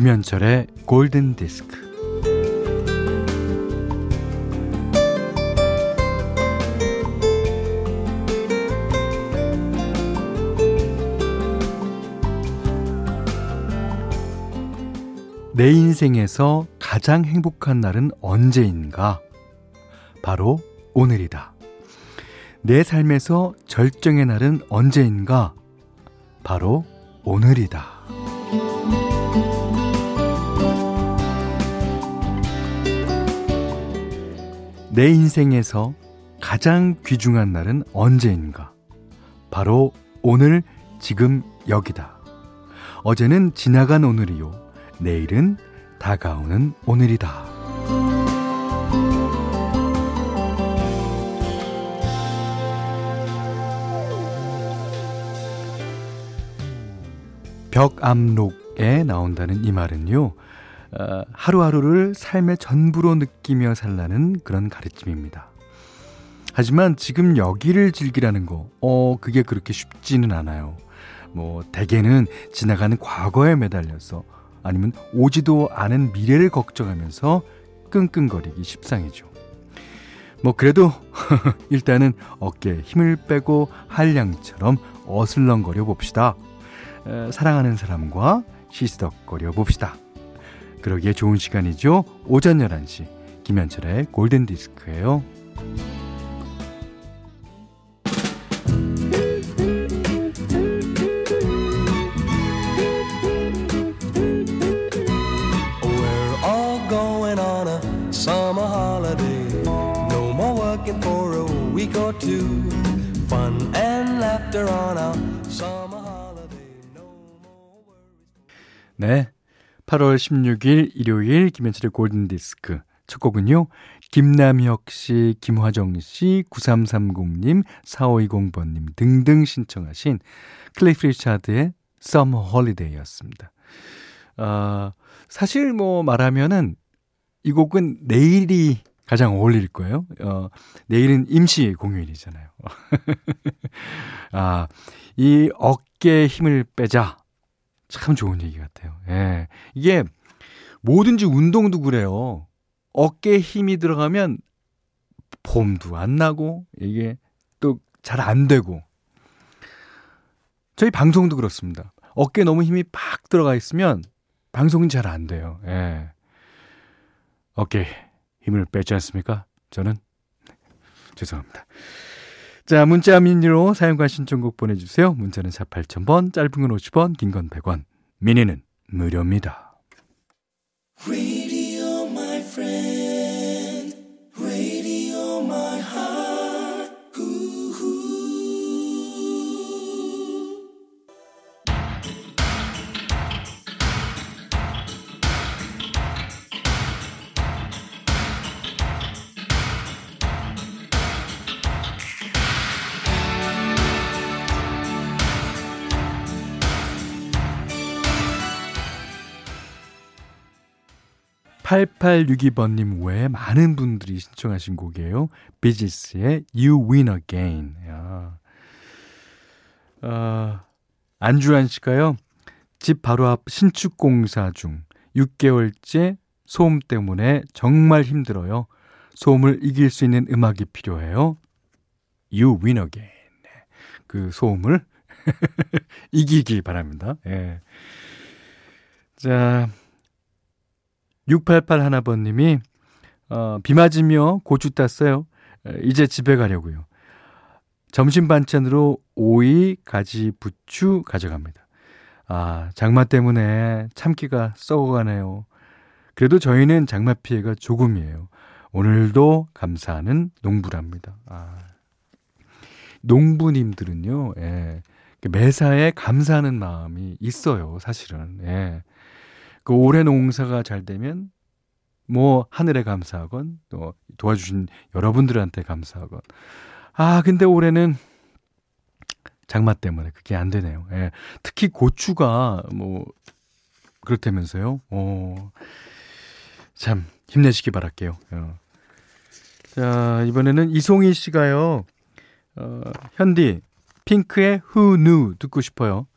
김현철의 골든 디스크. 내 인생에서 가장 행복한 날은 언제인가? 바로 오늘이다. 내 삶에서 절정의 날은 언제인가? 바로 오늘이다. 내 인생에서 가장 귀중한 날은 언제인가? 바로 오늘, 지금, 여기다. 어제는 지나간 오늘이요. 내일은 다가오는 오늘이다. 벽암록에 나온다는 이 말은요, 어, 하루하루를 삶의 전부로 느끼며 살라는 그런 가르침입니다. 하지만 지금 여기를 즐기라는 거, 어, 그게 그렇게 쉽지는 않아요. 뭐, 대개는 지나가는 과거에 매달려서 아니면 오지도 않은 미래를 걱정하면서 끙끙거리기 십상이죠. 뭐, 그래도 일단은 어깨에 힘을 빼고 한량처럼 어슬렁거려 봅시다. 사랑하는 사람과 시스덕거려 봅시다. 그러기에 좋은 시간이죠. 오전 11시 김현철의 골든 디스크예요. 네. 8월 16일 일요일 김현철의 골든디스크. 첫 곡은요. 김남혁 씨, 김화정 씨, 9330님, 4520번님 등등 신청하신 클리프 리차드의 Summer Holiday였습니다. 아, 사실 뭐 말하면은 이 곡은 내일이 가장 어울릴 거예요. 어, 내일은 임시 공휴일이잖아요. 아, 이 어깨에 힘을 빼자. 참 좋은 얘기 같아요. 예. 이게 뭐든지 운동도 그래요. 어깨에 힘이 들어가면 폼도 안 나고 이게 또 잘 안 되고 저희 방송도 그렇습니다. 어깨에 너무 힘이 팍 들어가 있으면 방송은 잘 안 돼요. 예. 어깨에 힘을 빼지 않습니까? 저는 죄송합니다. 자, 문자 미니로 사용과 신청곡 보내주세요. 문자는 4 8000번, 짧은 건 50원, 긴 건 100원. 미니는 무료입니다. (8862번님) 외에 많은 분들이 신청하신 곡이에요. 비지스의 You Win Again. 야. 어, 안주환 씨가요. 집 바로 앞 신축 공사 중 6개월째 소음 때문에 정말 힘들어요. 소음을 이길 수 있는 음악이 필요해요. You Win Again. 그 소음을 이기길 바랍니다. 예. 자 688 하나번님이 어, 비 맞으며 고추 땄어요. 이제 집에 가려고요. 점심 반찬으로 오이, 가지, 부추 가져갑니다. 아, 장마 때문에 참기가 썩어가네요. 그래도 저희는 장마 피해가 조금이에요. 오늘도 감사하는 농부랍니다. 아, 농부님들은요, 예, 매사에 감사하는 마음이 있어요, 사실은. 예. 그 올해 농사가 잘 되면 뭐 하늘에 감사하건 또 도와주신 여러분들한테 감사하건 아 근데 올해는 장마 때문에 그게 안 되네요. 예. 특히 고추가 뭐 그렇다면서요. 어. 참 힘내시기 바랄게요. 어. 자 이번에는 이송희 씨가요. 어, 현디 핑크의 Who Knew 듣고 싶어요.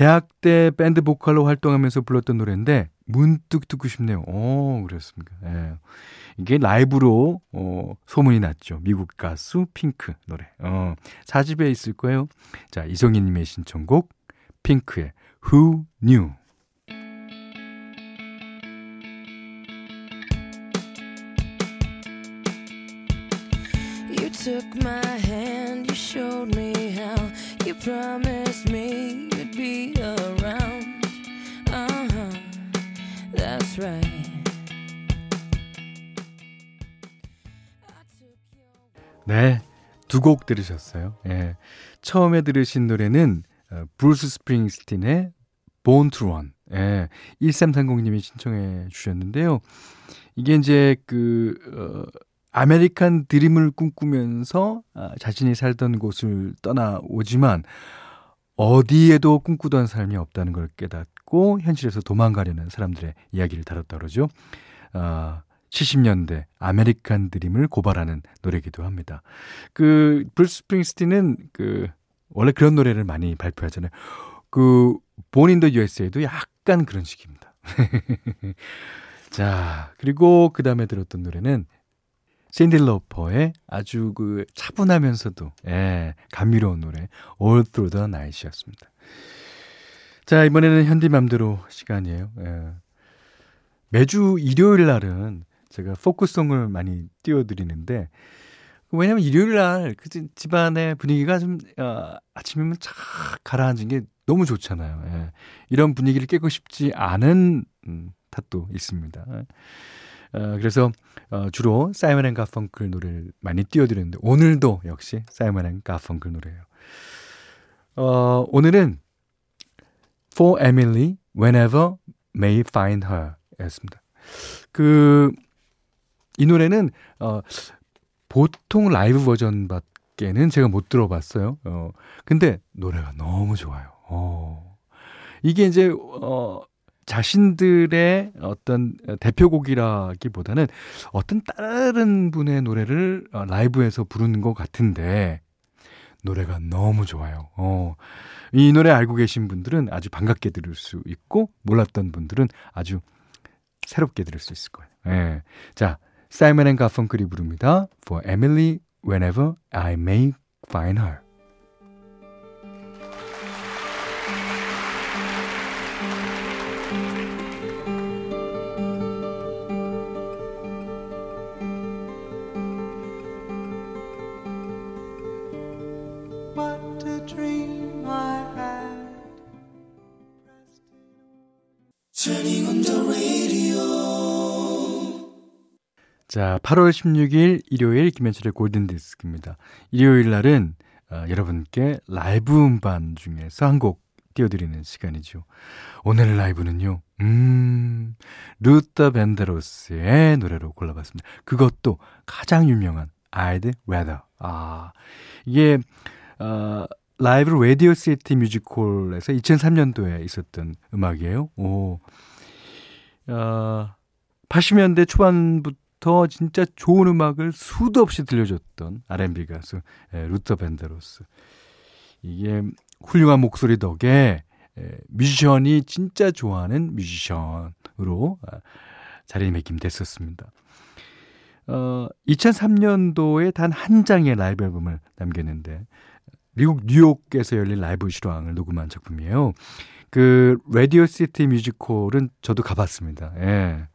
대학 때 밴드 보컬로 활동하면서 불렀던 노래인데 문득 듣고 싶네요. 오, 그렇습니까. 예. 이게 라이브로, 어, 소문이 났죠. 미국 가수 핑크 노래. 어, 사집에 있을 거예요. 자, 이성희 님의 신청곡, 핑크의 Who Knew. took my hand, you showed me how, you promised 네, 두 곡 들으셨어요. 예. 처음에 들으신 노래는 어, 브루스 스프링스틴의 Born to Run. 예. 1330님이 신청해 주셨는데요. 이게 이제 그, 어, 아메리칸 드림을 꿈꾸면서 아, 자신이 살던 곳을 떠나오지만 어디에도 꿈꾸던 삶이 없다는 걸 깨닫고 현실에서 도망가려는 사람들의 이야기를 다뤘다 그러죠. 아, 70년대 아메리칸 드림을 고발하는 노래기도 합니다. 그 브루스 스프링스틴은 그 원래 그런 노래를 많이 발표하잖아요. 그 Born in the USA도 약간 그런 식입니다. 자, 그리고 그 다음에 들었던 노래는 샌디 러퍼의 아주 그 차분하면서도 예, 감미로운 노래 All Through the Night이었습니다. 자 이번에는 현디맘대로 시간이에요. 예. 매주 일요일 날은 제가 포크송을 많이 띄워드리는데 왜냐면 일요일 날 그 집안의 분위기가 좀 어, 아침이면 착 가라앉은 게 너무 좋잖아요. 예. 이런 분위기를 깨고 싶지 않은 음, 탓도 있습니다. 어, 그래서 어, 주로 사이먼 앤 가펑클 노래를 많이 띄워드렸는데 오늘도 역시 사이먼 앤 가펑클 노래예요. 어, 오늘은 For Emily, Whenever I May Find Her 였습니다. 그, 이 노래는, 어, 보통 라이브 버전 밖에는 제가 못 들어봤어요. 어, 근데 노래가 너무 좋아요. 어. 이게 이제, 어, 자신들의 어떤 대표곡이라기보다는 어떤 다른 분의 노래를 어, 라이브에서 부르는 것 같은데 노래가 너무 좋아요. 어. 이 노래 알고 계신 분들은 아주 반갑게 들을 수 있고 몰랐던 분들은 아주 새롭게 들을 수 있을 거예요. 예. 자, 사이먼 앤 가펑클이 부릅니다. For Emily Whenever I May Find Her. 자, 8월 16일 일요일 김현철의 골든 디스크입니다. 일요일 날은 어, 여러분께 라이브 음반 중에서 한 곡 띄워드리는 시간이죠. 오늘 라이브는요, 음, 루더 밴드로스의 노래로 골라봤습니다. 그것도 가장 유명한 I'd Rather. 아, 이게, 어, 라이브 라디오 시티 뮤직홀에서 2003년도에 있었던 음악이에요. 오, 어, 80년대 초반부터 더 진짜 좋은 음악을 수도 없이 들려줬던 R&B 가수 에, 루더 밴드로스. 이게 훌륭한 목소리 덕에 에, 뮤지션이 진짜 좋아하는 뮤지션으로 아, 자리매김 됐었습니다. 어, 2003년도에 단 한 장의 라이브 앨범을 남겼는데 미국 뉴욕에서 열린 라이브 실황을 녹음한 작품이에요. 그 라디오 시티 뮤직홀은 저도 가봤습니다. 예.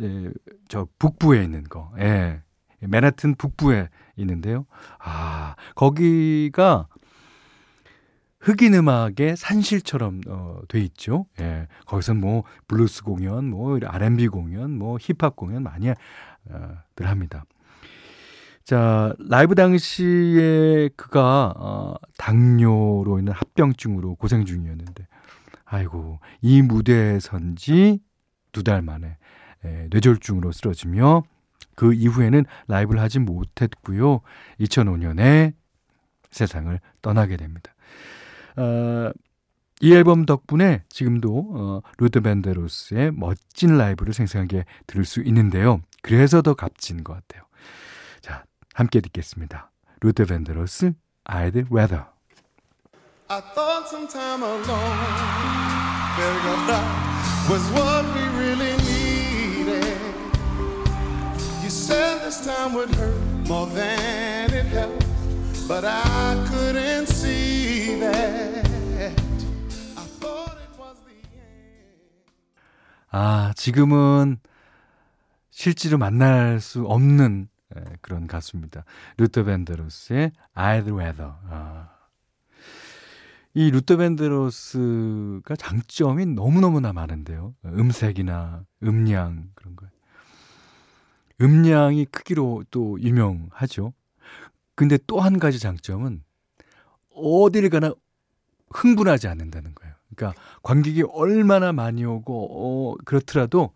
예, 저 북부에 있는 거. 예. 맨하튼 북부에 있는데요. 아, 거기가 흑인 음악의 산실처럼 어, 돼 있죠. 예. 거기서 뭐 블루스 공연, 뭐 R&B 공연, 뭐 힙합 공연 많이 어, 들 합니다. 자, 라이브 당시에 그가 어, 당뇨로 인한 합병증으로 고생 중이었는데 아이고, 이 무대에 선지 두 달 만에 예, 뇌졸중으로 쓰러지며 그 이후에는 라이브를 하지 못했고요. 2005년에 세상을 떠나게 됩니다. 어, 이 앨범 덕분에 지금도 어, 루더 밴드로스의 멋진 라이브를 생생하게 들을 수 있는데요. 그래서 더 값진 것 같아요. 자, 함께 듣겠습니다. 루더 밴드로스, I'd rather. I thought some time alone, was what we really needed. Said this time would hurt more than it helped, but I couldn't see that. I thought it was the end. 아, 지금은 실제로 만날 수 없는 예, 그런 가수입니다. 루터 밴드로스의 I'd Rather. 아. 이 루터 밴드로스가 장점이 너무너무나 많은데요. 음색이나 음량 그런 거. 음량이 크기로 또 유명하죠. 근데 또 한 가지 장점은 어디를 가나 흥분하지 않는다는 거예요. 그러니까 관객이 얼마나 많이 오고 어, 그렇더라도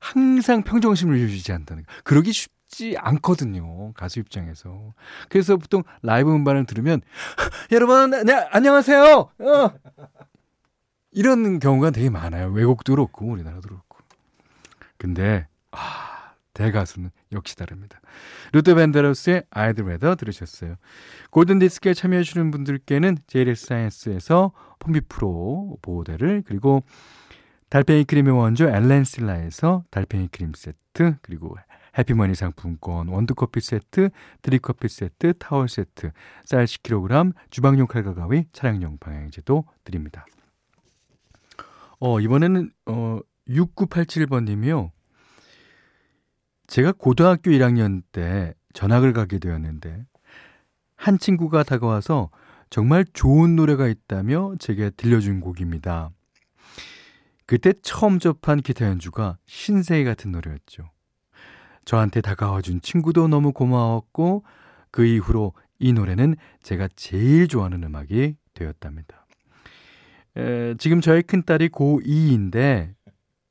항상 평정심을 유지한다는 거. 그러기 쉽지 않거든요. 가수 입장에서. 그래서 보통 라이브 음반을 들으면 여러분, 네, 안녕하세요. 어. 이런 경우가 되게 많아요. 외국도 그렇고 우리나라도 그렇고. 근데 아, 대가수는 역시 다릅니다. 루터 밴드로스의 I'd Rather 들으셨어요. 골든디스크에 참여해주시는 분들께는 JLS 사이언스에서 폼비 프로 보호대를 그리고 달팽이 크림의 원조 엘렌실라에서 달팽이 크림 세트 그리고 해피머니 상품권 원두커피 세트 드립커피 세트 타월 세트 쌀 10kg 주방용 칼과 가위 차량용 방향제도 드립니다. 어 이번에는 어 6987번 님이요. 제가 고등학교 1학년 때 전학을 가게 되었는데 한 친구가 다가와서 정말 좋은 노래가 있다며 제게 들려준 곡입니다. 그때 처음 접한 기타 연주가 신세계 같은 노래였죠. 저한테 다가와준 친구도 너무 고마웠고 그 이후로 이 노래는 제가 제일 좋아하는 음악이 되었답니다. 에, 지금 저의 큰딸이 고2인데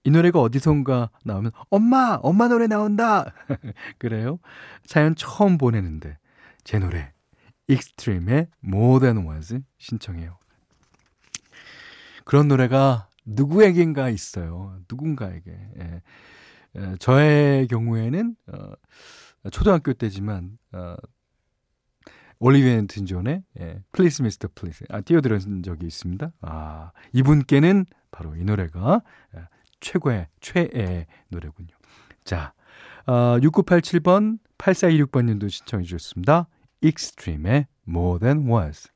이 노래가 어디선가 나오면 엄마 엄마 노래 나온다 그래요 사연 처음 보내는데 제 노래 익스트림의 More Than Words 신청해요 그런 노래가 누구에겐가 있어요 누군가에게 예. 예, 저의 경우에는 어, 초등학교 때지만 어, 올리비아 뉴튼 존의 예, Please Mr. Please 아, 띄워드린 적이 있습니다. 아, 이분께는 바로 이 노래가 예, 최고의 최애의 노래군요. 자, 어, 6987번 8426번님도 신청해 주셨습니다. 익스트림의 More Than Words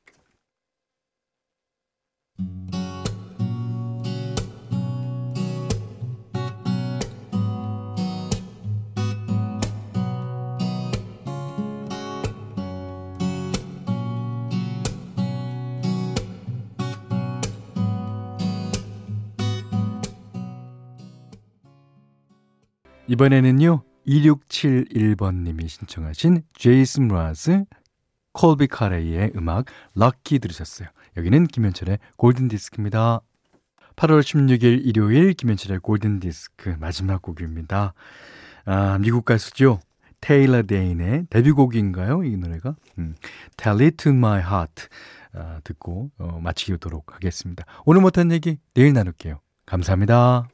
이번에는요, 2671번님이 신청하신 제이슨 라즈, 콜비 카레이의 음악 럭키 들으셨어요. 여기는 김현철의 골든디스크입니다. 8월 16일 일요일 김현철의 골든디스크 마지막 곡입니다. 아, 미국 가수죠. 테일러 데인의 데뷔곡인가요? 이 노래가? 음, Tell It To My Heart 아, 듣고 어, 마치도록 하겠습니다. 오늘 못한 얘기 내일 나눌게요. 감사합니다.